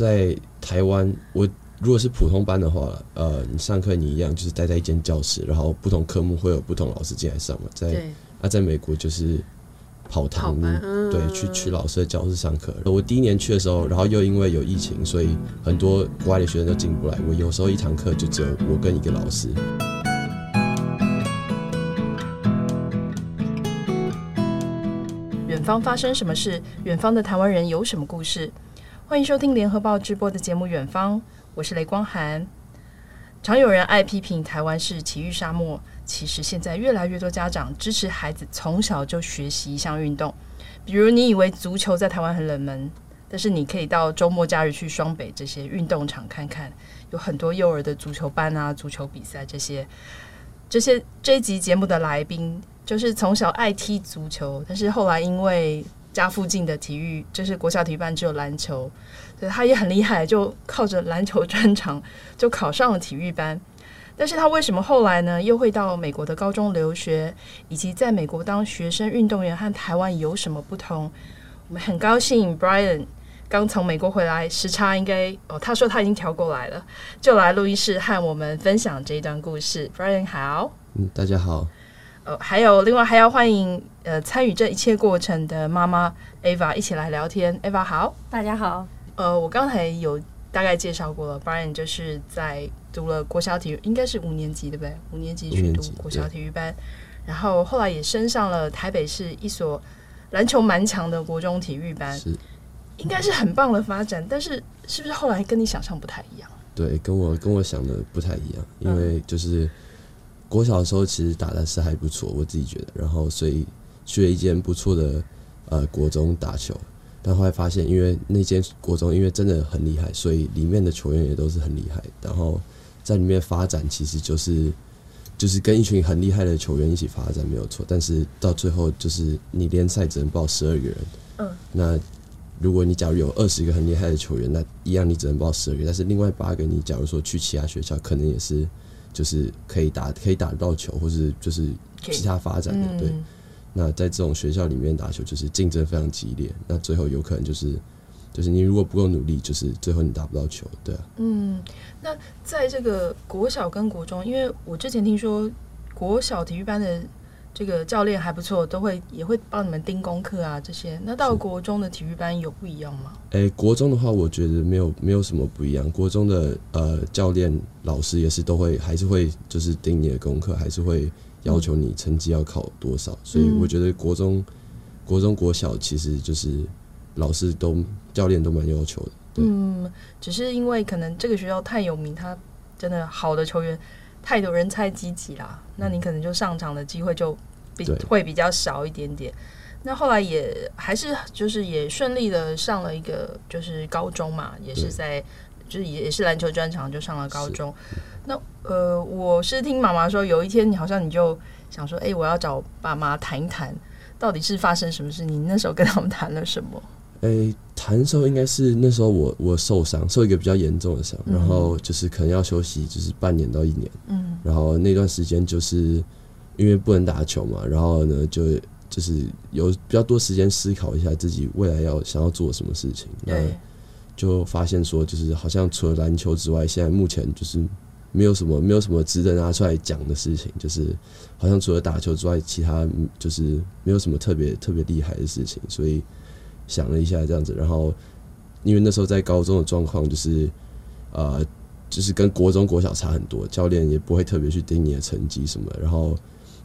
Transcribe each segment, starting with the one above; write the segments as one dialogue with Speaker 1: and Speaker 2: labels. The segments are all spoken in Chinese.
Speaker 1: 在台湾，我如果是普通班的话，呃，你上课你一样就是待在一间教室，然后不同科目会有不同老师进来上嘛。在对啊，在美国就是跑堂，嗯、对，去去老师的教室上课。我第一年去的时候，然后又因为有疫情，所以很多国外的学生都进不来。我有时候一堂课就只有我跟一个老师。
Speaker 2: 远方发生什么事？远方的台湾人有什么故事？欢迎收听联合报直播的节目《远方》，我是雷光涵。常有人爱批评台湾是体育沙漠，其实现在越来越多家长支持孩子从小就学习一项运动。比如，你以为足球在台湾很冷门，但是你可以到周末假日去双北这些运动场看看，有很多幼儿的足球班啊、足球比赛这些。这些这一集节目的来宾。就是从小爱踢足球，但是后来因为家附近的体育，就是国小体育班只有篮球，所以他也很厉害，就靠着篮球专长就考上了体育班。但是他为什么后来呢，又会到美国的高中留学，以及在美国当学生运动员和台湾有什么不同？我们很高兴，Brian 刚从美国回来，时差应该哦，他说他已经调过来了，就来录音室和我们分享这一段故事。Brian 好，
Speaker 1: 嗯，大家好。
Speaker 2: 呃，还有另外还要欢迎呃参与这一切过程的妈妈 Ava 一起来聊天。Ava 好，
Speaker 3: 大家好。
Speaker 2: 呃，我刚才有大概介绍过了，Brian 就是在读了国小体育，应该是五年级对不对？五年级去读国小体育班，然后后来也升上了台北市一所篮球蛮强的国中体育班，是应该是很棒的发展。但是是不是后来跟你想象不太一样？
Speaker 1: 对，跟我跟我想的不太一样，因为就是。嗯国小的时候其实打的是还不错，我自己觉得，然后所以去了一间不错的呃国中打球，但后来发现，因为那间国中因为真的很厉害，所以里面的球员也都是很厉害，然后在里面发展其实就是就是跟一群很厉害的球员一起发展没有错，但是到最后就是你联赛只能报十二个人，嗯，那如果你假如有二十个很厉害的球员，那一样你只能报十二个，但是另外八个你假如说去其他学校，可能也是。就是可以打，可以打得到球，或是就是其他发展的。对，嗯、那在这种学校里面打球，就是竞争非常激烈。那最后有可能就是，就是你如果不够努力，就是最后你打不到球。对啊。
Speaker 2: 嗯，那在这个国小跟国中，因为我之前听说国小体育班的。这个教练还不错，都会也会帮你们盯功课啊这些。那到国中的体育班有不一样吗？
Speaker 1: 诶，国中的话，我觉得没有没有什么不一样。国中的呃教练老师也是都会还是会就是盯你的功课，还是会要求你成绩要考多少。嗯、所以我觉得国中、国中、国小其实就是老师都教练都蛮要求的。对。
Speaker 2: 嗯，只是因为可能这个学校太有名，他真的好的球员。太多人才济济啦，那你可能就上场的机会就比会比较少一点点。那后来也还是就是也顺利的上了一个就是高中嘛，也是在就是也是篮球专场就上了高中。那呃，我是听妈妈说，有一天你好像你就想说，哎、欸，我要找爸妈谈一谈，到底是发生什么事？你那时候跟他们谈了什么？
Speaker 1: 诶、欸，谈的时候应该是那时候我我受伤，受一个比较严重的伤，然后就是可能要休息，就是半年到一年。嗯，然后那段时间就是因为不能打球嘛，然后呢就就是有比较多时间思考一下自己未来要想要做什么事情。那就发现说，就是好像除了篮球之外，现在目前就是没有什么没有什么值得拿出来讲的事情，就是好像除了打球之外，其他就是没有什么特别特别厉害的事情，所以。想了一下，这样子，然后因为那时候在高中的状况就是，呃，就是跟国中国小差很多，教练也不会特别去盯你的成绩什么。然后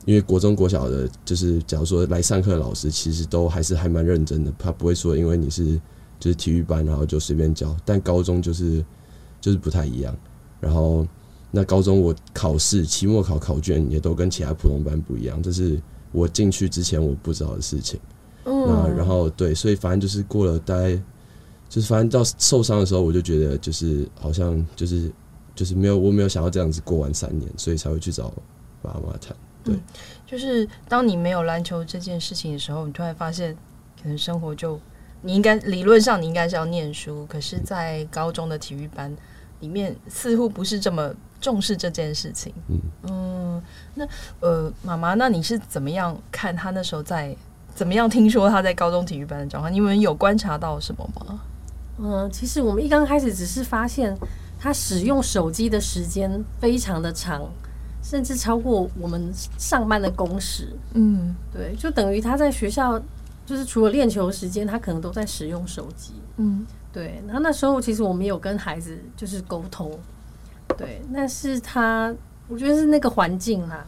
Speaker 1: 因为国中国小的，就是假如说来上课的老师，其实都还是还蛮认真的，他不会说因为你是就是体育班，然后就随便教。但高中就是就是不太一样。然后那高中我考试期末考考卷也都跟其他普通班不一样，这是我进去之前我不知道的事情。那然后对，所以反正就是过了大概，就是反正到受伤的时候，我就觉得就是好像就是就是没有我没有想要这样子过完三年，所以才会去找爸妈谈。对、嗯，
Speaker 2: 就是当你没有篮球这件事情的时候，你突然发现，可能生活就你应该理论上你应该是要念书，可是，在高中的体育班里面似乎不是这么重视这件事情。嗯嗯，那呃，妈妈，那你是怎么样看他那时候在？怎么样？听说他在高中体育班的状况，你们有观察到什么吗？
Speaker 3: 嗯，其实我们一刚开始只是发现他使用手机的时间非常的长，甚至超过我们上班的工时。嗯，对，就等于他在学校就是除了练球时间，他可能都在使用手机。嗯，对。然后那时候其实我们有跟孩子就是沟通，对，但是他我觉得是那个环境啦，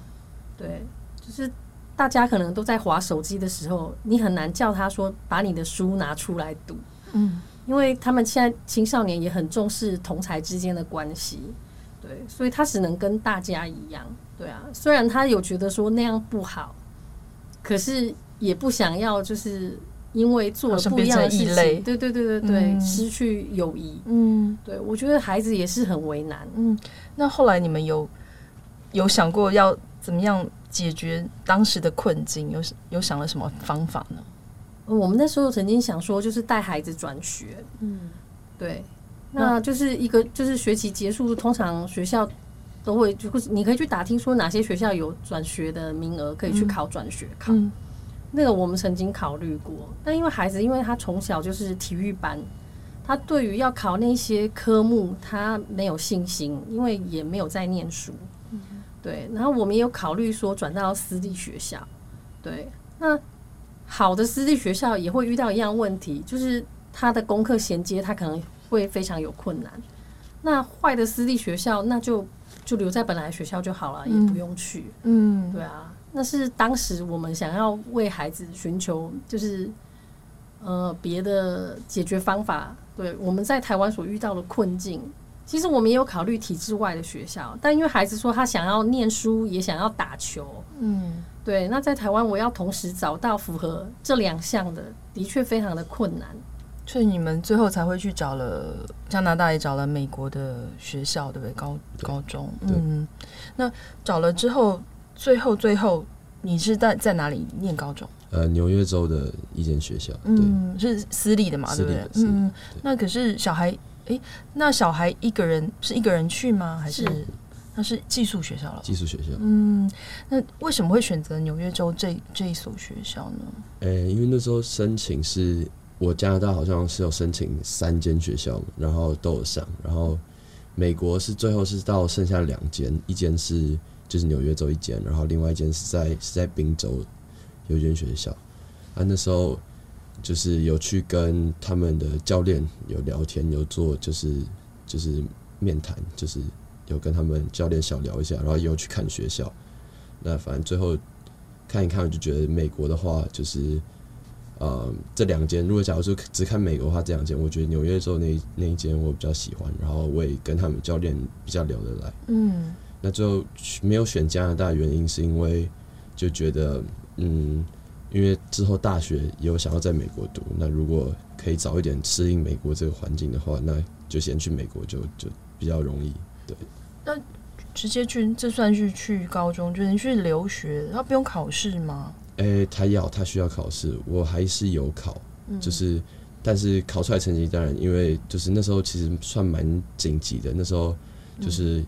Speaker 3: 对，就是大家可能都在划手机的时候，你很难叫他说把你的书拿出来读。嗯。因为他们现在青少年也很重视同才之间的关系，对，所以他只能跟大家一样，对啊。虽然他有觉得说那样不好，可是也不想要，就是因为做了不一样的事情，对对对对对，嗯、失去友谊。嗯，对，我觉得孩子也是很为难。
Speaker 2: 嗯，那后来你们有有想过要怎么样解决当时的困境？有有想了什么方法呢？
Speaker 3: 我们那时候曾经想说，就是带孩子转学，嗯，对，那就是一个就是学期结束，通常学校都会就是你可以去打听说哪些学校有转学的名额，可以去考转学考。嗯，那个我们曾经考虑过，但因为孩子因为他从小就是体育班，他对于要考那些科目他没有信心，因为也没有在念书。嗯，对，然后我们也有考虑说转到私立学校，对，那。好的私立学校也会遇到一样问题，就是他的功课衔接他可能会非常有困难。那坏的私立学校，那就就留在本来学校就好了，嗯、也不用去。嗯，对啊，那是当时我们想要为孩子寻求，就是呃别的解决方法。对，我们在台湾所遇到的困境，其实我们也有考虑体制外的学校，但因为孩子说他想要念书，也想要打球。嗯。对，那在台湾，我要同时找到符合这两项的，的确非常的困难。
Speaker 2: 所以你们最后才会去找了加拿大，也找了美国的学校，对不对？高高中，嗯。那找了之后，最后最后，你是在在哪里念高中？
Speaker 1: 呃，纽约州的一间学校，
Speaker 2: 嗯，是私立的嘛，对不对？嗯。那可是小孩，诶，那小孩一个人是一个人去吗？还是？是那是寄宿学校了。
Speaker 1: 寄宿学校。
Speaker 2: 嗯，那为什么会选择纽约州这这一所学校呢？
Speaker 1: 诶、欸，因为那时候申请是我加拿大好像是有申请三间学校，然后都有上，然后美国是最后是到剩下两间，一间是就是纽约州一间，然后另外一间是在是在宾州有一间学校。啊，那时候就是有去跟他们的教练有聊天，有做就是就是面谈，就是。有跟他们教练小聊一下，然后又去看学校。那反正最后看一看，我就觉得美国的话，就是呃这两间。如果假如说只看美国的话，这两间我觉得纽约州那那一间我比较喜欢，然后我也跟他们教练比较聊得来。嗯。那最后没有选加拿大原因是因为就觉得嗯，因为之后大学也有想要在美国读，那如果可以早一点适应美国这个环境的话，那就先去美国就就比较容易。对。
Speaker 2: 那直接去，这算是去高中，就是你去留学，他不用考试吗？
Speaker 1: 诶、欸，他要，他需要考试。我还是有考，嗯、就是，但是考出来成绩当然，因为就是那时候其实算蛮紧急的，那时候就是、嗯、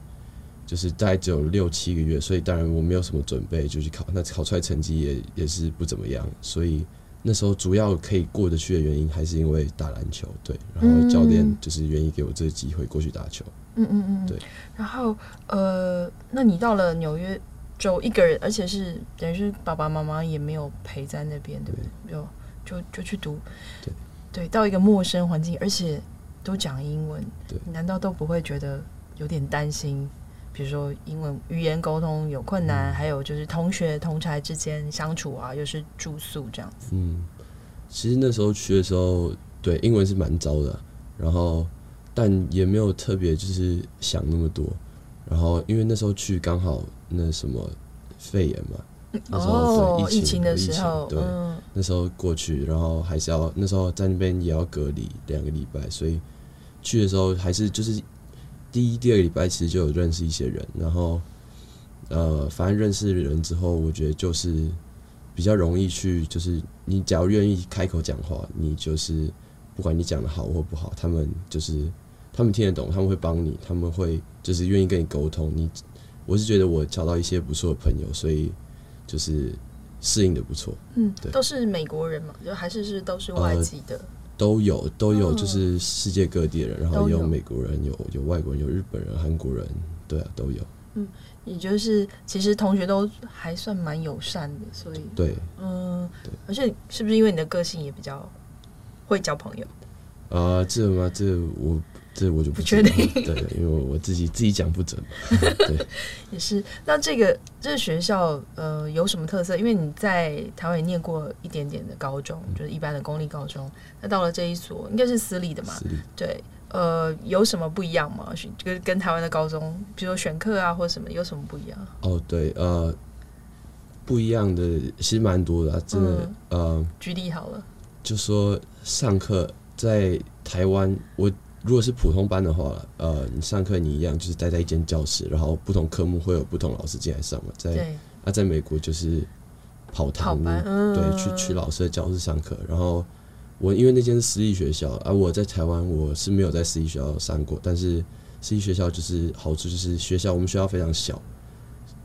Speaker 1: 就是大概只有六七个月，所以当然我没有什么准备就去考。那考出来成绩也也是不怎么样，所以那时候主要可以过得去的原因，还是因为打篮球。对，然后教练就是愿意给我这个机会过去打球。嗯嗯嗯，对。
Speaker 2: 然后呃，那你到了纽约就一个人，而且是等于是爸爸妈妈也没有陪在那边，对不对？就就就去读，对对，到一个陌生环境，而且都讲英文，对，难道都不会觉得有点担心？比如说英文语言沟通有困难，嗯、还有就是同学同侪之间相处啊，又是住宿这样子。
Speaker 1: 嗯，其实那时候去的时候，对英文是蛮糟的，然后。但也没有特别就是想那么多，然后因为那时候去刚好那什么肺炎嘛，那时候疫情，疫情的时候，对，那时候过去，然后还是要那时候在那边也要隔离两个礼拜，所以去的时候还是就是第一、第二个礼拜其实就有认识一些人，然后呃，反正认识人之后，我觉得就是比较容易去，就是你只要愿意开口讲话，你就是不管你讲的好或不好，他们就是。他们听得懂，他们会帮你，他们会就是愿意跟你沟通。你，我是觉得我找到一些不错的朋友，所以就是适应的不错。
Speaker 2: 嗯，对，都是美国人嘛，就还是是都是外籍的。
Speaker 1: 都有都有，就是世界各地的人，然后有美国人，有有外国人，有日本人、韩国人，对啊，都有。
Speaker 2: 嗯，也就是其实同学都还算蛮友善的，所以
Speaker 1: 对，
Speaker 2: 嗯，而且是不是因为你的个性也比较会交朋友？
Speaker 1: 啊，这吗？这我。这我就不
Speaker 2: 确定，
Speaker 1: 对，因为我自己自己讲不准。对，
Speaker 2: 也是。那这个这个学校呃有什么特色？因为你在台湾也念过一点点的高中，就是一般的公立高中。那到了这一所应该是私立的嘛？
Speaker 1: 私立。
Speaker 2: 对，呃，有什么不一样吗？跟跟台湾的高中，比如说选课啊或者什么，有什么不一样？
Speaker 1: 哦，对，呃，不一样的其实蛮多的啊，真的。嗯、呃，
Speaker 2: 举例好了，
Speaker 1: 就说上课在台湾我。如果是普通班的话，呃，你上课你一样就是待在一间教室，然后不同科目会有不同老师进来上嘛。在对啊，在美国就是跑堂，对，去去老师的教室上课。然后我因为那间是私立学校，而、啊、我在台湾我是没有在私立学校上过，但是私立学校就是好处就是学校我们学校非常小。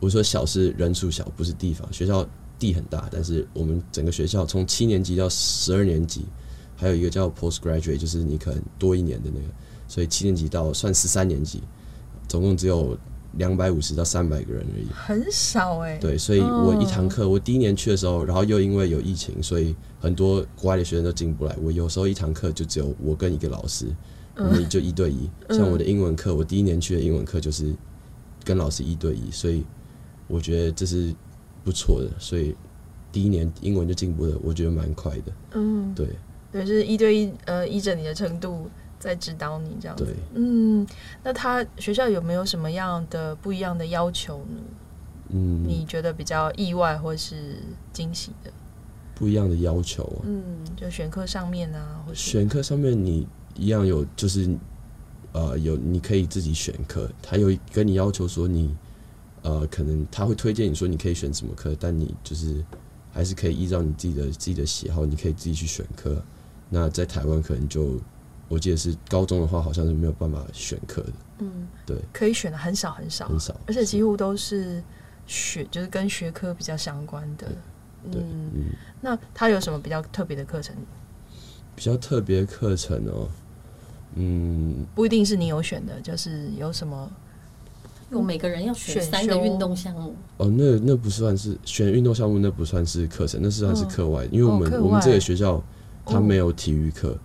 Speaker 1: 我说小是人数小，不是地方。学校地很大，但是我们整个学校从七年级到十二年级。还有一个叫 postgraduate，就是你可能多一年的那个，所以七年级到算十三年级，总共只有两百五十到三百个人而已，
Speaker 2: 很少哎、欸。
Speaker 1: 对，所以我一堂课，我第一年去的时候，然后又因为有疫情，所以很多国外的学生都进不来。我有时候一堂课就只有我跟一个老师，我们就一对一。像我的英文课，我第一年去的英文课就是跟老师一对一，所以我觉得这是不错的。所以第一年英文就进步了，我觉得蛮快的。嗯，对。
Speaker 2: 对，就是一对一，呃，依着你的程度在指导你这样子。嗯，那他学校有没有什么样的不一样的要求呢？嗯，你觉得比较意外或是惊喜的？
Speaker 1: 不一样的要求啊，
Speaker 2: 嗯，就选课上面啊，或是
Speaker 1: 选课上面你一样有，就是呃，有你可以自己选课，他有跟你要求说你呃，可能他会推荐你说你可以选什么课，但你就是还是可以依照你自己的自己的喜好，你可以自己去选课。那在台湾可能就，我记得是高中的话，好像是没有办法选课的。嗯，对，
Speaker 2: 可以选的很少很少，
Speaker 1: 很少，
Speaker 2: 而且几乎都是学，就是跟学科比较相关的。
Speaker 1: 对，
Speaker 2: 嗯，嗯，那他有什么比较特别的课程？
Speaker 1: 比较特别课程哦，嗯，
Speaker 2: 不一定是你有选的，就是有什么，
Speaker 3: 有每个人要选三个运动项目。
Speaker 1: 哦，那那不算是选运动项目，那不算是课程，那是算是课外，因为我们、哦、我们这个学校。他没有体育课，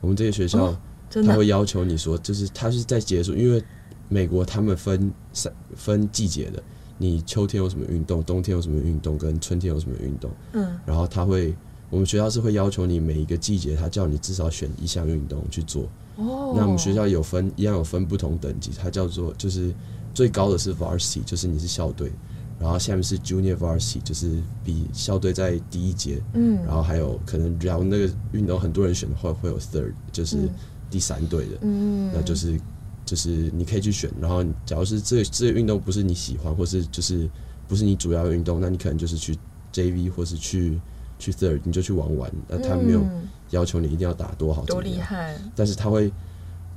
Speaker 1: 我们这个学校他会要求你说，就是他是在结束，因为美国他们分三分季节的，你秋天有什么运动，冬天有什么运动，跟春天有什么运动，嗯，然后他会，我们学校是会要求你每一个季节，他叫你至少选一项运动去做。哦，那我们学校有分一样有分不同等级，它叫做就是最高的是 varsity，就是你是校队。然后下面是 Junior Varsity，就是比校队在第一节。嗯，然后还有可能，然后那个运动很多人选的话，会有 Third，就是第三队的。嗯，那就是就是你可以去选。然后，假如是这这个运动不是你喜欢，或是就是不是你主要的运动，那你可能就是去 JV 或是去去 Third，你就去玩玩。那他没有要求你一定要打多好，
Speaker 2: 多厉害。
Speaker 1: 但是他会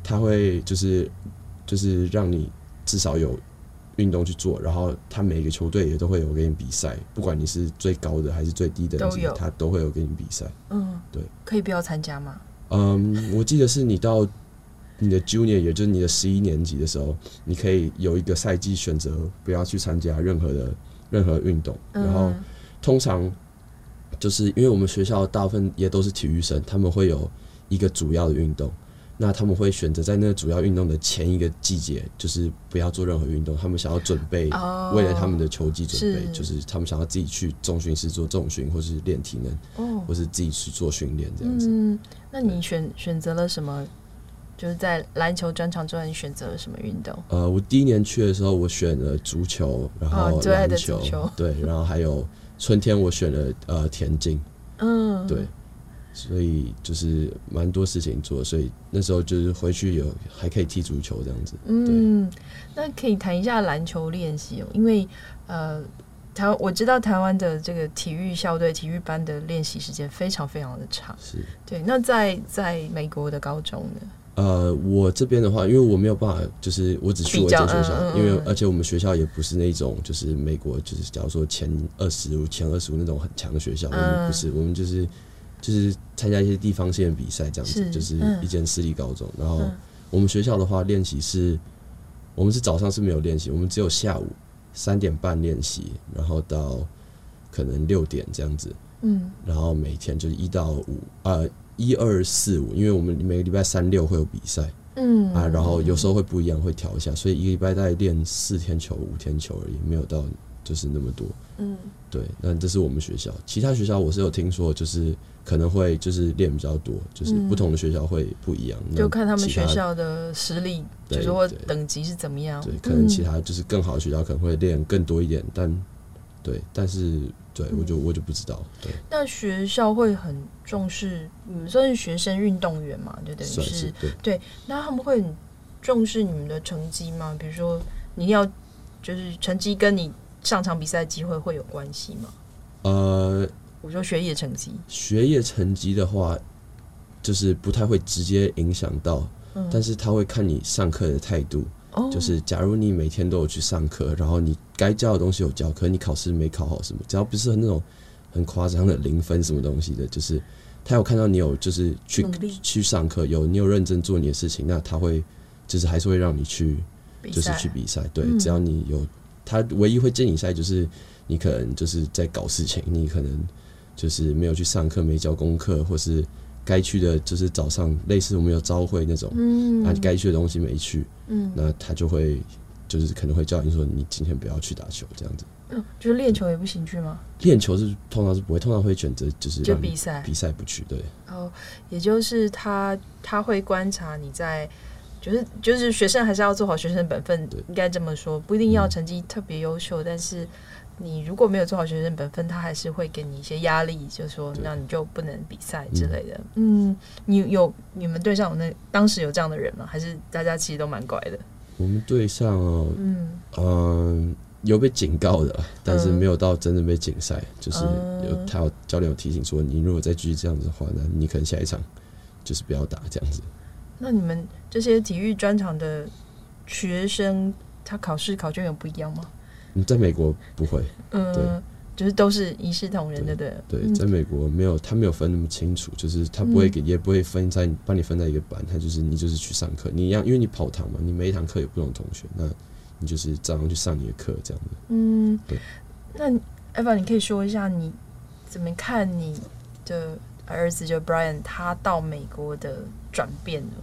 Speaker 1: 他会就是就是让你至少有。运动去做，然后他每个球队也都会有给你比赛，不管你是最高的还是最低的，都有，他都会有给你比赛。嗯，对，
Speaker 2: 可以不要参加吗？
Speaker 1: 嗯，我记得是你到你的 Junior，也就是你的十一年级的时候，你可以有一个赛季选择不要去参加任何的任何运动。然后通常就是因为我们学校大部分也都是体育生，他们会有一个主要的运动。那他们会选择在那个主要运动的前一个季节，就是不要做任何运动。他们想要准备，为了他们的球技准备，就是他们想要自己去重训室做重训，或是练体能，哦、或是自己去做训练这样子。
Speaker 2: 嗯，那你选选择了什么？就是在篮球专场之外，你选择了什么运动？
Speaker 1: 呃，我第一年去的时候，我选了足球，然后篮球对，然后还有春天我选了呃田径，嗯，对。所以就是蛮多事情做，所以那时候就是回去有还可以踢足球这样子。嗯，
Speaker 2: 那可以谈一下篮球练习哦，因为呃，台湾我知道台湾的这个体育校队、体育班的练习时间非常非常的长。
Speaker 1: 是，
Speaker 2: 对。那在在美国的高中呢？
Speaker 1: 呃，我这边的话，因为我没有办法，就是我只去过这学校，嗯嗯、因为而且我们学校也不是那种就是美国就是假如说前二十五、前二十五那种很强的学校，嗯、我们不是，我们就是。就是参加一些地方性的比赛，这样子
Speaker 2: 是
Speaker 1: 就是一间私立高中。
Speaker 2: 嗯、
Speaker 1: 然后我们学校的话，练习是，我们是早上是没有练习，我们只有下午三点半练习，然后到可能六点这样子。嗯，然后每天就是一到五，呃，一二四五，因为我们每个礼拜三六会有比赛。嗯啊，然后有时候会不一样，会调一下，所以一个礼拜大概练四天球、五天球而已，没有到就是那么多。嗯，对，那这是我们学校，其他学校我是有听说，就是可能会就是练比较多，就是不同的学校会不一样，
Speaker 2: 嗯、就看他们学校的实力，就是或等级是怎么样。
Speaker 1: 对，可能其他就是更好的学校可能会练更多一点，但对，但是。对，我就我就不知道。对，
Speaker 2: 那学校会很重视你们算是学生运动员嘛？就等于是，对。那他们会很重视你们的成绩吗？比如说，你要就是成绩跟你上场比赛机会会有关系吗？呃，我说学业成绩，
Speaker 1: 学业成绩的话，就是不太会直接影响到，嗯，但是他会看你上课的态度。就是，假如你每天都有去上课，然后你该教的东西有教，可是你考试没考好什么，只要不是那种很夸张的零分什么东西的，就是他有看到你有就是去去上课，有你有认真做你的事情，那他会就是还是会让你去就是去比赛。对，只要你有，他唯一会进你赛就是你可能就是在搞事情，你可能就是没有去上课，没交功课，或是。该去的就是早上类似我们有朝会那种，嗯，那该去的东西没去，嗯，那他就会就是可能会叫你说你今天不要去打球这样子，
Speaker 2: 嗯，就是练球也不行去吗？
Speaker 1: 练球是通常是不会，通常会选择就是
Speaker 2: 就比赛
Speaker 1: 比赛不去，对。
Speaker 2: 哦，也就是他他会观察你在，就是就是学生还是要做好学生的本分，应该这么说，不一定要成绩特别优秀，嗯，但是。你如果没有做好学生本分，他还是会给你一些压力，就是说，那你就不能比赛之类的。嗯，你有你们队上有那当时有这样的人吗？还是大家其实都蛮乖的？
Speaker 1: 我们队上哦，嗯嗯、呃，有被警告的，但是没有到真的被禁赛，嗯、就是有他有教练有提醒说，你如果再继续这样子的话，那你可能下一场就是不要打这样子。
Speaker 2: 那你们这些体育专场的学生，他考试考卷有不一样吗？
Speaker 1: 你在美国不会，嗯，对，
Speaker 2: 就是都是一视同仁的，对，
Speaker 1: 对，在美国没有，他没有分那么清楚，就是他不会给，也不会分在帮你分在一个班，他就是你就是去上课，你一样，因为你跑堂嘛，你每一堂课有不同同学，那你就是照样去上你的课，这样子，嗯，对。
Speaker 2: 那 Eva，你可以说一下你怎么看你的儿子就 Brian 他到美国的转变呢？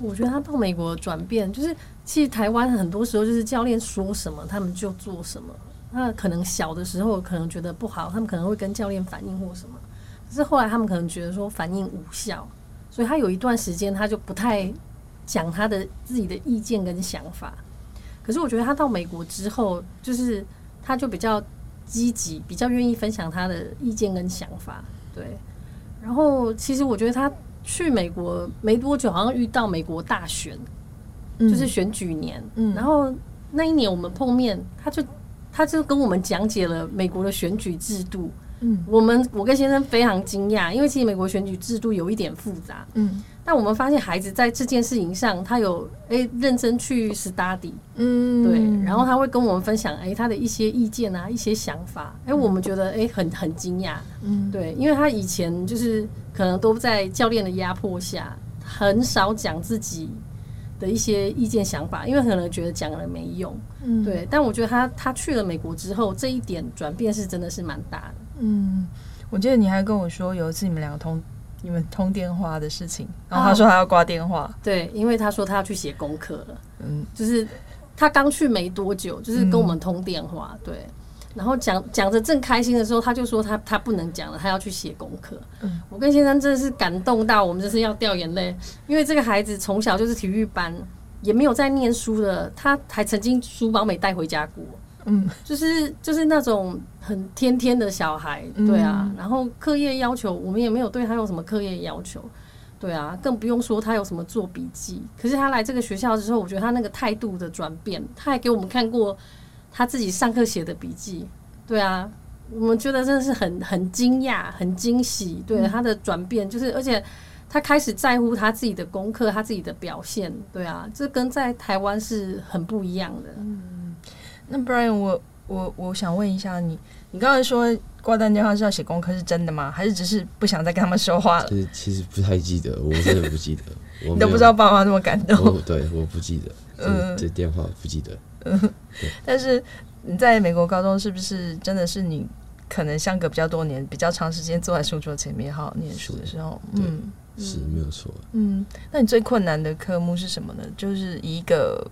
Speaker 3: 我觉得他到美国转变就是。其实台湾很多时候就是教练说什么，他们就做什么。那可能小的时候可能觉得不好，他们可能会跟教练反映或什么。可是后来他们可能觉得说反应无效，所以他有一段时间他就不太讲他的自己的意见跟想法。可是我觉得他到美国之后，就是他就比较积极，比较愿意分享他的意见跟想法。对。然后其实我觉得他去美国没多久，好像遇到美国大选。就是选举年，嗯，然后那一年我们碰面，他就他就跟我们讲解了美国的选举制度，嗯，我们我跟先生非常惊讶，因为其实美国选举制度有一点复杂，嗯，但我们发现孩子在这件事情上，他有诶、欸、认真去 study，嗯，对，然后他会跟我们分享诶、欸、他的一些意见啊，一些想法，诶、欸，我们觉得诶、欸、很很惊讶，嗯，对，因为他以前就是可能都在教练的压迫下，很少讲自己。的一些意见想法，因为可能觉得讲了没用，嗯，对。但我觉得他他去了美国之后，这一点转变是真的是蛮大的。
Speaker 2: 嗯，我记得你还跟我说有一次你们两个通你们通电话的事情，然后他说他要挂电话，
Speaker 3: 啊，对，因为他说他要去写功课了，嗯，就是他刚去没多久，就是跟我们通电话，嗯，对。然后讲讲着正开心的时候，他就说他他不能讲了，他要去写功课。嗯，我跟先生真的是感动到我们就是要掉眼泪，因为这个孩子从小就是体育班，也没有在念书的，他还曾经书包没带回家过。嗯，就是就是那种很天天的小孩，对啊。然后课业要求我们也没有对他有什么课业要求，对啊，更不用说他有什么做笔记。可是他来这个学校之后，我觉得他那个态度的转变，他还给我们看过。他自己上课写的笔记，对啊，我们觉得真的是很很惊讶、很惊喜。对他的转变，就是而且他开始在乎他自己的功课、他自己的表现。对啊，这跟在台湾是很不一样的。
Speaker 2: 嗯，那 Brian，我我我想问一下你，你刚才说挂断电话是要写功课，是真的吗？还是只是不想再跟他们说话了？
Speaker 1: 其实其实不太记得，我真的不记得。
Speaker 2: 你都不知道爸妈那么感动？
Speaker 1: 对，我不记得。嗯，这电话不记得。
Speaker 2: 嗯，但是你在美国高中是不是真的是你可能相隔比较多年，比较长时间坐在书桌前面好好念书的时候？嗯，
Speaker 1: 是没有错。
Speaker 2: 嗯，那你最困难的科目是什么呢？就是一个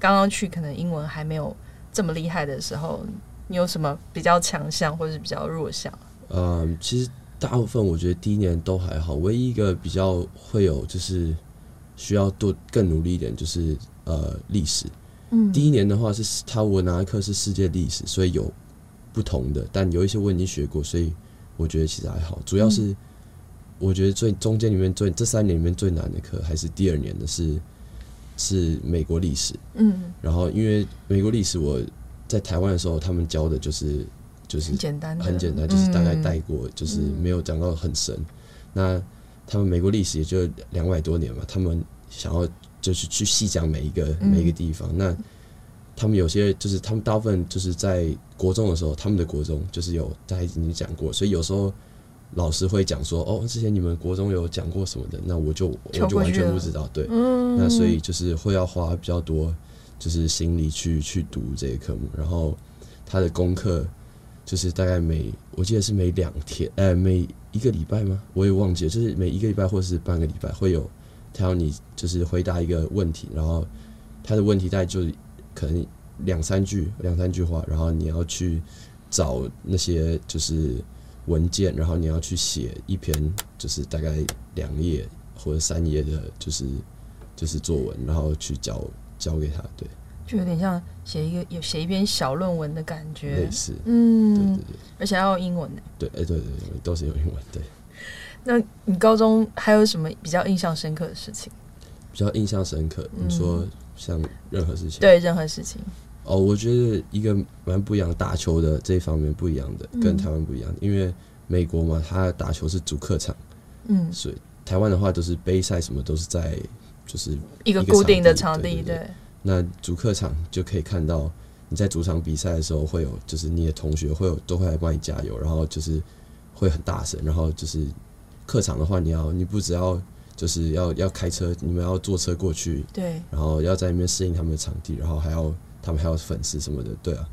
Speaker 2: 刚刚去可能英文还没有这么厉害的时候，你有什么比较强项或者是比较弱项？
Speaker 1: 嗯，其实大部分我觉得第一年都还好，唯一一个比较会有就是需要多更努力一点，就是呃历史。嗯，第一年的话是他我拿的课是世界历史，所以有不同的，但有一些我已经学过，所以我觉得其实还好。主要是我觉得最中间里面最这三年里面最难的课还是第二年的是是美国历史。嗯，然后因为美国历史我在台湾的时候，他们教的就是就是很简单，很简单，就是大概带过，就是没有讲到很深。那他们美国历史也就两百多年嘛，他们想要。就是去细讲每一个每一个地方，嗯。那他们有些就是他们大部分就是在国中的时候，他们的国中就是有大家已经讲过，所以有时候老师会讲说：“哦，之前你们国中有讲过什么的？”那我就我就完全不知道。对，嗯，那所以就是会要花比较多就是心力去去读这些科目，然后他的功课就是大概每我记得是每两天，呃，每一个礼拜吗？我也忘记了，就是每一个礼拜或是半个礼拜会有。他要你就是回答一个问题，然后他的问题大概就可能两三句两三句话，然后你要去找那些就是文件，然后你要去写一篇就是大概两页或者三页的，就是就是作文，然后去交交给他。对，
Speaker 2: 就有点像写一个有写一篇小论文的感觉，
Speaker 1: 类似，
Speaker 2: 嗯，对对对，而且还要用英文呢。
Speaker 1: 对，哎，对对对，都是用英文，对。
Speaker 2: 那你高中还有什么比较印象深刻的事情？
Speaker 1: 比较印象深刻，你说像任何事情？
Speaker 2: 对，任何事情。
Speaker 1: 哦，我觉得一个蛮不一样，打球的这一方面不一样的，跟台湾不一样。因为美国嘛，他打球是主客场，嗯，所以台湾的话都是杯赛，什么都是在就是
Speaker 2: 一个固定的场地。对，
Speaker 1: 那主客场就可以看到你在主场比赛的时候，会有就是你的同学会有都会来帮你加油，然后就是会很大声，然后就是。客场的话，你要你不只要就是要要开车，你们要坐车过去，
Speaker 2: 对，
Speaker 1: 然后要在那边适应他们的场地，然后还要他们还有粉丝什么的，对啊，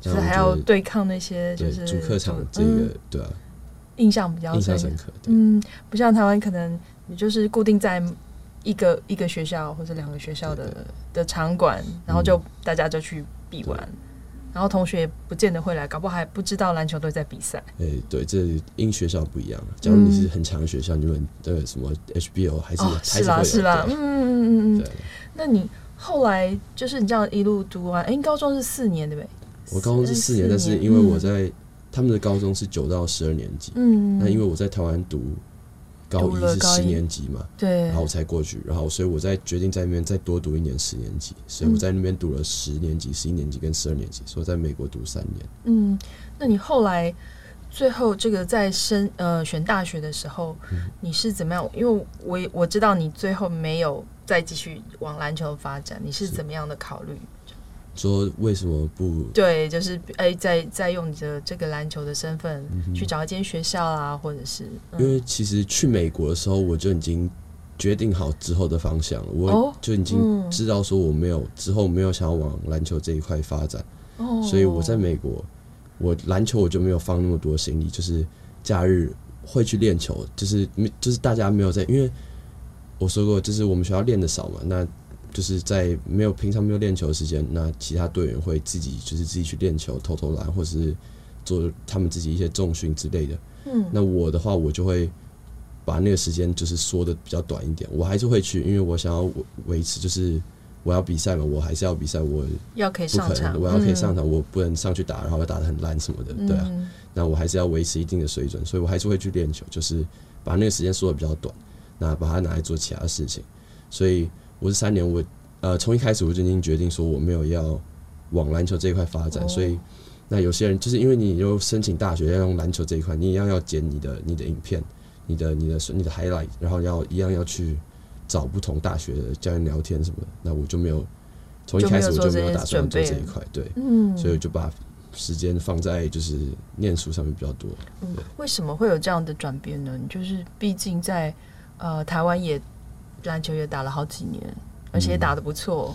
Speaker 2: 就是还要对抗那些就是
Speaker 1: 主客场这个、嗯，对啊，
Speaker 2: 印象比较
Speaker 1: 印象深。刻，
Speaker 2: 嗯，不像台湾可能你就是固定在一个一个学校或者两个学校的的场馆，然后就大家就去比完。然后同学也不见得会来，搞不好还不知道篮球队在比赛。
Speaker 1: 哎、欸，对，这因学校不一样。假如你是很强的学校，嗯、你们的什么 HBO 还是、哦、还是啦
Speaker 2: 是啦，嗯嗯嗯嗯。那你后来就是你这样一路读完，哎、欸，高中是四年对不对？
Speaker 1: 我高中是四年，但是因为我在、嗯、他们的高中是九到十二年级，嗯，那因为我在台湾读。高一是十年级嘛，
Speaker 2: 对，
Speaker 1: 然后我才过去，然后所以我在决定在那边再多读一年十年级，所以我在那边读了十年级、十一年级跟十二年级，所以我在美国读三年。
Speaker 2: 嗯，那你后来最后这个在升呃选大学的时候，你是怎么样？因为我我知道你最后没有再继续往篮球发展，你是怎么样的考虑？
Speaker 1: 说为什么不？
Speaker 2: 对，就是哎，再再用你的这个篮球的身份去找一间学校啊，或者是、
Speaker 1: 嗯、因为其实去美国的时候，我就已经决定好之后的方向了，我就已经知道说我没有、嗯、之后没有想要往篮球这一块发展，哦，所以我在美国，我篮球我就没有放那么多心力，就是假日会去练球，就是没就是大家没有在，因为我说过，就是我们学校练的少嘛，那。就是在没有平常没有练球的时间，那其他队员会自己就是自己去练球、投投篮，或是做他们自己一些重训之类的。嗯，那我的话，我就会把那个时间就是缩的比较短一点。我还是会去，因为我想要维持，就是我要比赛嘛，我还是要比赛，我
Speaker 2: 要可以上场，
Speaker 1: 我要可以上场，我不能上去打，然后要打的很烂什么的，对啊。那我还是要维持一定的水准，所以我还是会去练球，就是把那个时间缩的比较短，那把它拿来做其他事情，所以。我是三年，我呃从一开始我就已经决定说我没有要往篮球这一块发展，所以那有些人就是因为你又申请大学要用篮球这一块，你一样要剪你的你的影片，你的你的你的 highlight，然后要一样要去找不同大学的教练聊天什么的，那我就没有从一开始我就没有打算做这一块，对，嗯，所以我就把时间放在就是念书上面比较多。
Speaker 2: 嗯，为什么会有这样的转变呢？就是毕竟在呃台湾也篮球也打了好几年，而且也打的不错。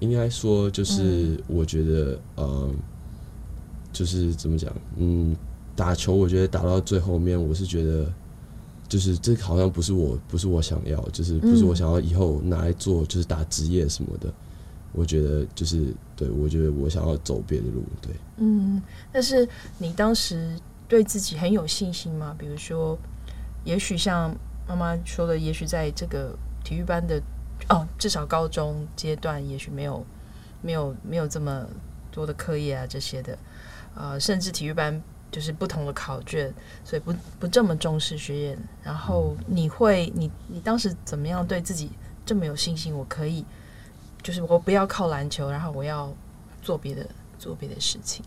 Speaker 2: 嗯，
Speaker 1: 应该说就是我觉得，嗯、呃，就是怎么讲，嗯，打球我觉得打到最后面，我是觉得就是这好像不是我不是我想要，就是不是我想要以后拿来做就是打职业什么的。我觉得就是对，我觉得我想要走别的路，对。
Speaker 2: 嗯，但是你当时对自己很有信心吗？比如说，也许像妈妈说的，也许在这个体育班的哦，至少高中阶段，也许没有没有没有这么多的课业啊这些的，呃，甚至体育班就是不同的考卷，所以不不这么重视学业。然后你会，你你当时怎么样对自己这么有信心？我可以。就是我不要靠篮球，然后我要做别的做别的事情。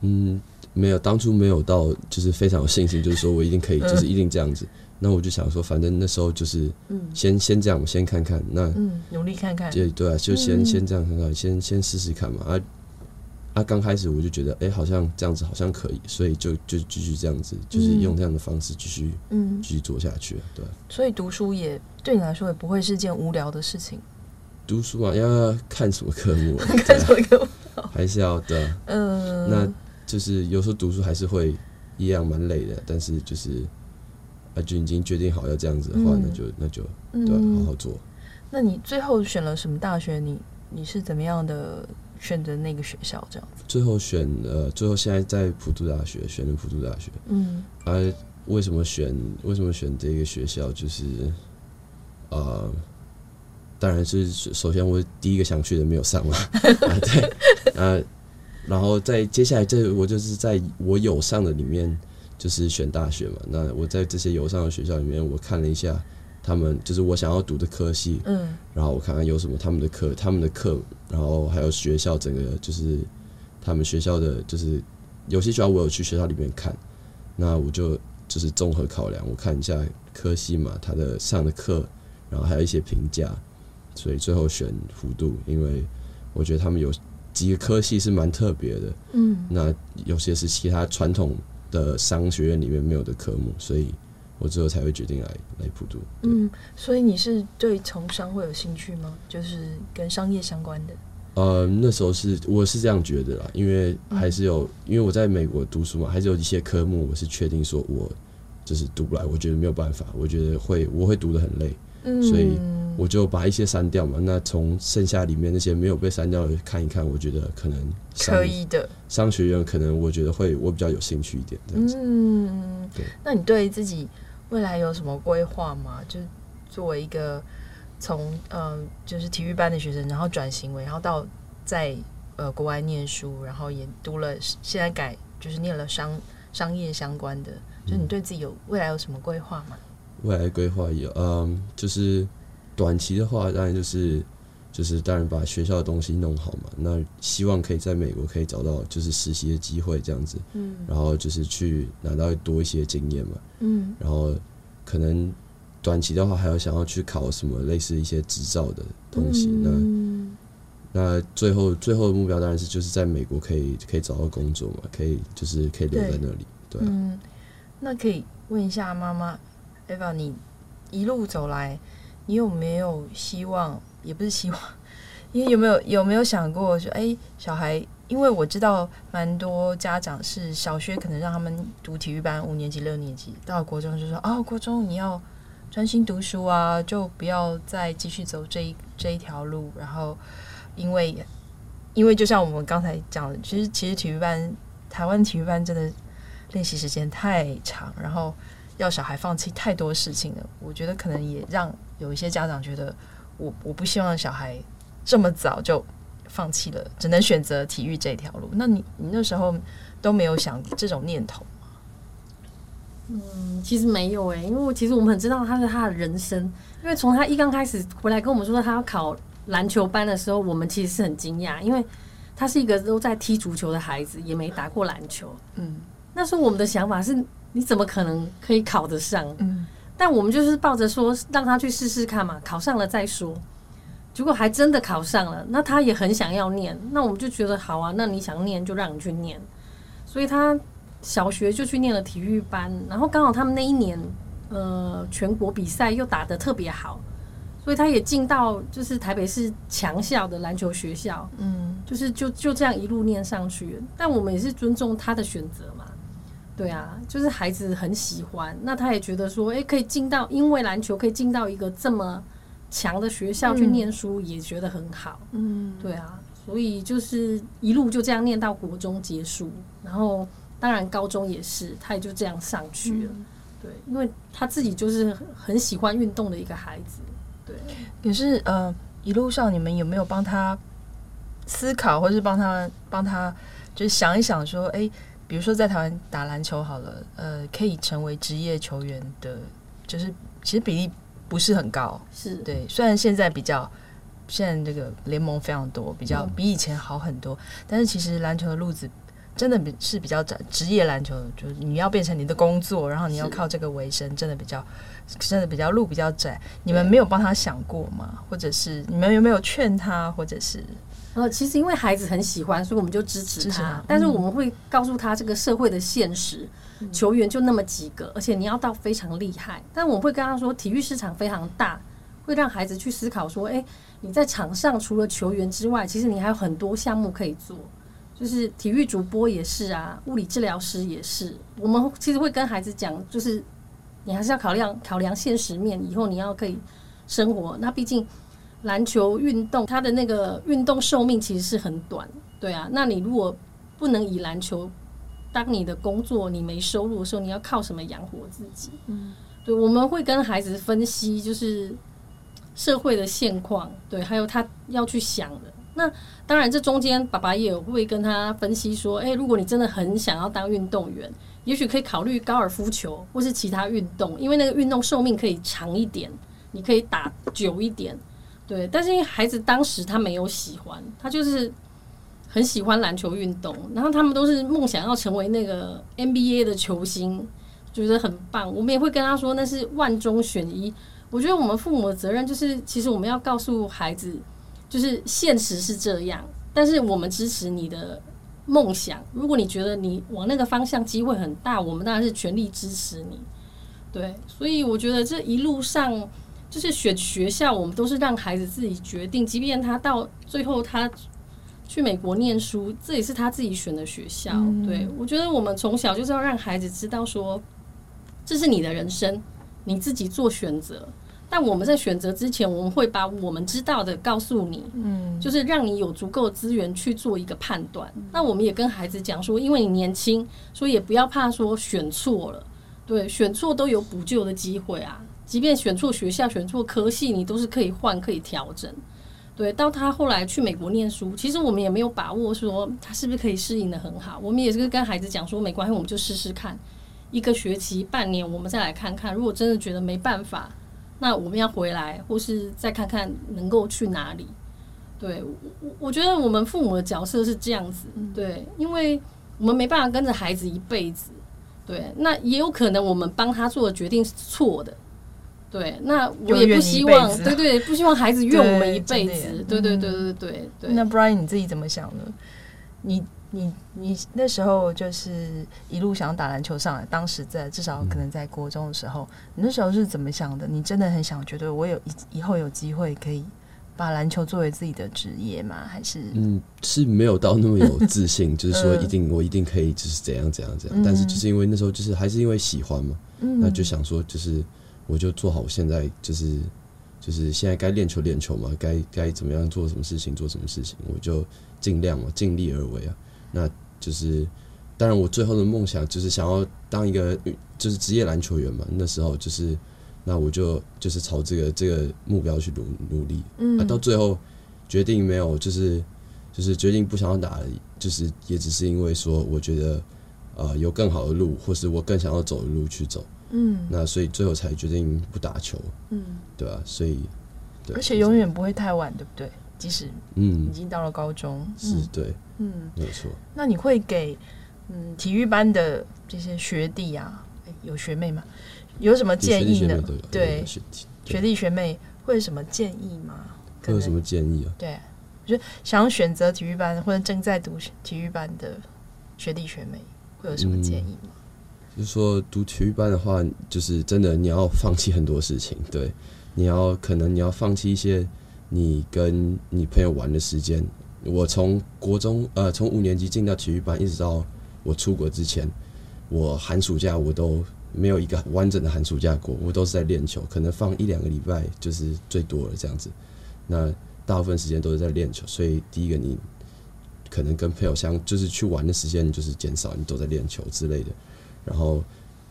Speaker 1: 嗯，没有，当初没有到，就是非常有信心，就是说我一定可以，就是一定这样子。嗯、那我就想说，反正那时候就是，嗯，先先这样，我先看看，那
Speaker 2: 嗯，努力看看，
Speaker 1: 对对啊，就先先这样看看，先先试试看嘛。啊啊，刚开始我就觉得，哎、欸，好像这样子好像可以，所以就就继续这样子，就是用这样的方式继续嗯继续做下去，对。
Speaker 2: 所以读书也对你来说也不会是件无聊的事情。
Speaker 1: 读书啊，要看什么科目？
Speaker 2: 看什么科目？
Speaker 1: 还是要的。嗯，那就是有时候读书还是会一样蛮累的，但是就是啊，就已经决定好要这样子的话，嗯、那就那就对、啊，好好做。
Speaker 2: 那你最后选了什么大学？你你是怎么样的选择那个学校？这样子？
Speaker 1: 最后选呃，最后现在在普渡大学选了普渡大学。嗯，啊，为什么选？为什么选这个学校？就是啊。呃当然是首先我第一个想去的没有上嘛，啊对，啊，然后在接下来这我就是在我有上的里面就是选大学嘛。那我在这些有上的学校里面，我看了一下他们就是我想要读的科系，嗯，然后我看看有什么他们的课，他们的课，然后还有学校整个就是他们学校的，就是有些学校我有去学校里面看，那我就就是综合考量，我看一下科系嘛，他的上的课，然后还有一些评价。所以最后选幅度，因为我觉得他们有几个科系是蛮特别的，嗯，那有些是其他传统的商学院里面没有的科目，所以我之后才会决定来来普渡。
Speaker 2: 嗯，所以你是对从商会有兴趣吗？就是跟商业相关的？
Speaker 1: 呃，那时候是我是这样觉得啦，因为还是有，因为我在美国读书嘛，还是有一些科目我是确定说我就是读不来，我觉得没有办法，我觉得会我会读得很累，嗯，所以。我就把一些删掉嘛，那从剩下里面那些没有被删掉的看一看，我觉得可能
Speaker 2: 可以的。
Speaker 1: 商学院可能我觉得会我比较有兴趣一点这样子。
Speaker 2: 嗯，对。那你对自己未来有什么规划吗？就是作为一个从嗯、呃、就是体育班的学生，然后转型为然后到在呃国外念书，然后也读了现在改就是念了商商业相关的，就你对自己有未来有什么规划吗？
Speaker 1: 未来规划有嗯就是。短期的话，当然就是就是当然把学校的东西弄好嘛。那希望可以在美国可以找到就是实习的机会这样子，嗯，然后就是去拿到多一些经验嘛，嗯，然后可能短期的话还有想要去考什么类似一些执照的东西。嗯，那那最后最后的目标当然是就是在美国可以可以找到工作嘛，可以就是可以留在那里，对，
Speaker 2: 嗯，那可以问一下妈妈，Eva，你一路走来。你有没有希望？也不是希望，因为有没有有没有想过说，哎，小孩，因为我知道蛮多家长是小学可能让他们读体育班，五年级、六年级，到了国中就说，哦，国中你要专心读书啊，就不要再继续走这一这一条路。然后，因为因为就像我们刚才讲的，其实其实体育班，台湾体育班真的练习时间太长，然后。要小孩放弃太多事情了，我觉得可能也让有一些家长觉得我，我我不希望小孩这么早就放弃了，只能选择体育这条路。那你你那时候都没有想这种念头吗？
Speaker 3: 嗯，其实没有诶，因为其实我们很知道他是他的人生，因为从他一刚开始回来跟我们说他要考篮球班的时候，我们其实是很惊讶，因为他是一个都在踢足球的孩子，也没打过篮球。嗯，那时候我们的想法是。你怎么可能可以考得上？嗯，但我们就是抱着说让他去试试看嘛，考上了再说。结果还真的考上了。那他也很想要念，那我们就觉得好啊，那你想念就让你去念。所以他小学就去念了体育班，然后刚好他们那一年，呃，全国比赛又打得特别好，所以他也进到就是台北市强校的篮球学校，嗯，就是就就这样一路念上去。但我们也是尊重他的选择嘛。对啊，就是孩子很喜欢，那他也觉得说，诶，可以进到，因为篮球可以进到一个这么强的学校去念书，也觉得很好。嗯，对啊，所以就是一路就这样念到国中结束，然后当然高中也是，他也就这样上去了。嗯、对，因为他自己就是很喜欢运动的一个孩子。对，
Speaker 2: 可是呃，一路上你们有没有帮他思考，或是帮他帮他就是想一想说，诶。比如说，在台湾打篮球好了，呃，可以成为职业球员的，就是其实比例不是很高，
Speaker 3: 是
Speaker 2: 对。虽然现在比较，现在这个联盟非常多，比较比以前好很多，嗯、但是其实篮球的路子真的比是比较窄。职业篮球就是你要变成你的工作，然后你要靠这个为生，真的比较，真的比较路比较窄。你们没有帮他想过吗？或者是你们有没有劝他，或者是？
Speaker 3: 呃，其实因为孩子很喜欢，所以我们就支持他。持他，但是我们会告诉他这个社会的现实，嗯、球员就那么几个，而且你要到非常厉害。但我们会跟他说，体育市场非常大，会让孩子去思考说，诶，你在场上除了球员之外，其实你还有很多项目可以做，就是体育主播也是啊，物理治疗师也是。我们其实会跟孩子讲，就是你还是要考量考量现实面，以后你要可以生活。那毕竟。篮球运动，它的那个运动寿命其实是很短，对啊。那你如果不能以篮球当你的工作，你没收入的时候，你要靠什么养活自己？嗯，对，我们会跟孩子分析，就是社会的现况，对，还有他要去想的。那当然，这中间爸爸也会跟他分析说，诶，如果你真的很想要当运动员，也许可以考虑高尔夫球或是其他运动，因为那个运动寿命可以长一点，你可以打久一点。对，但是因为孩子当时他没有喜欢，他就是很喜欢篮球运动，然后他们都是梦想要成为那个 NBA 的球星，觉得很棒。我们也会跟他说那是万中选一。我觉得我们父母的责任就是，其实我们要告诉孩子，就是现实是这样，但是我们支持你的梦想。如果你觉得你往那个方向机会很大，我们当然是全力支持你。对，所以我觉得这一路上。就是选学校，我们都是让孩子自己决定。即便他到最后他去美国念书，这也是他自己选的学校。嗯、对，我觉得我们从小就是要让孩子知道说，这是你的人生，你自己做选择。但我们在选择之前，我们会把我们知道的告诉你，嗯，就是让你有足够的资源去做一个判断。嗯、那我们也跟孩子讲说，因为你年轻，所以也不要怕说选错了。对，选错都有补救的机会啊。即便选错学校、选错科系，你都是可以换、可以调整。对，到他后来去美国念书，其实我们也没有把握说他是不是可以适应的很好。我们也是跟孩子讲说，没关系，我们就试试看，一个学期、半年，我们再来看看。如果真的觉得没办法，那我们要回来，或是再看看能够去哪里。对，我我觉得我们父母的角色是这样子，对，因为我们没办法跟着孩子一辈子。对，那也有可能我们帮他做的决定是错的。对，那我也不希望，对对，不希望孩子怨我们一辈子。对对对对对对。
Speaker 2: 那 Brian 你自己怎么想呢？你你你那时候就是一路想打篮球上来，当时在至少可能在国中的时候，你那时候是怎么想的？你真的很想觉得我有以以后有机会可以把篮球作为自己的职业吗？还是
Speaker 1: 嗯，是没有到那么有自信，就是说一定我一定可以就是怎样怎样怎样。但是就是因为那时候就是还是因为喜欢嘛，嗯那就想说就是。我就做好我现在就是就是现在该练球练球嘛，该该怎么样做什么事情做什么事情，我就尽量嘛，尽力而为啊。那就是当然，我最后的梦想就是想要当一个就是职业篮球员嘛。那时候就是那我就就是朝这个这个目标去努努力。嗯，啊，到最后决定没有就是就是决定不想要打，就是也只是因为说我觉得呃有更好的路，或是我更想要走的路去走。嗯，那所以最后才决定不打球，嗯，对吧？所以，对，
Speaker 2: 而且永远不会太晚，对不对？即使嗯，已经到了高中，
Speaker 1: 是对，嗯，没错。
Speaker 2: 那你会给嗯体育班的这些学弟啊，有学妹吗？有什么建议呢？对，学弟学妹会有什么建议吗？
Speaker 1: 会有什么建议啊？
Speaker 2: 对，就想选择体育班或者正在读体育班的学弟学妹，会有什么建议
Speaker 1: 吗？就是说读体育班的话，就是真的你要放弃很多事情，对，你要可能你要放弃一些你跟你朋友玩的时间。我从国中呃，从五年级进到体育班，一直到我出国之前，我寒暑假我都没有一个完整的寒暑假过，我都是在练球，可能放一两个礼拜就是最多了这样子。那大部分时间都是在练球，所以第一个你可能跟朋友相就是去玩的时间就是减少，你都在练球之类的。然后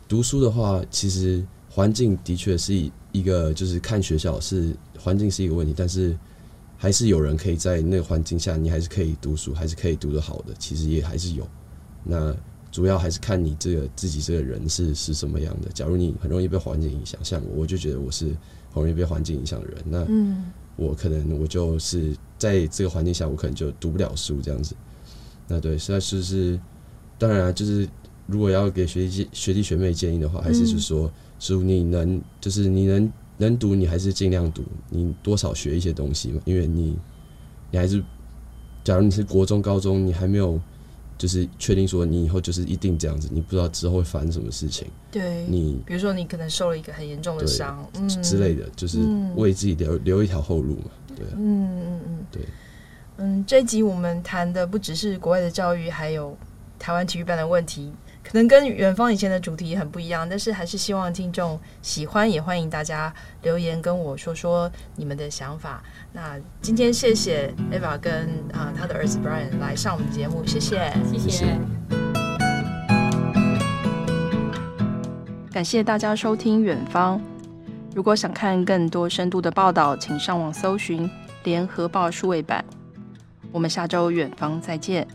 Speaker 1: 读书的话，其实环境的确是一个，就是看学校是环境是一个问题，但是还是有人可以在那个环境下，你还是可以读书，还是可以读得好的，其实也还是有。那主要还是看你这个自己这个人是是什么样的。假如你很容易被环境影响，像我，我就觉得我是很容易被环境影响的人。那我可能我就是在这个环境下，我可能就读不了书这样子。那对，实在是是，当然，就是如果要给学弟学弟学妹建议的话，还是就是说，书你能就是你能能读，你还是尽量读，你多少学一些东西嘛，因为你你还是，假如你是国中高中，你还没有。就是确定说你以后就是一定这样子，你不知道之后会发生什么事情。
Speaker 2: 对，
Speaker 1: 你
Speaker 2: 比如说你可能受了一个很严重的伤，嗯
Speaker 1: 之类的，就是为自己留留一条后路嘛。对，
Speaker 2: 嗯嗯嗯，
Speaker 1: 对，
Speaker 2: 嗯，这一集我们谈的不只是国外的教育，还有台湾体育班的问题。可能跟远方以前的主题很不一样，但是还是希望听众喜欢，也欢迎大家留言跟我说说你们的想法。那今天谢谢 Eva 跟啊、呃、他的儿子 Brian 来上我们的节目，谢谢，
Speaker 3: 谢谢，
Speaker 2: 感谢大家收听远方。如果想看更多深度的报道，请上网搜寻联合报数位版。我们下周远方再见。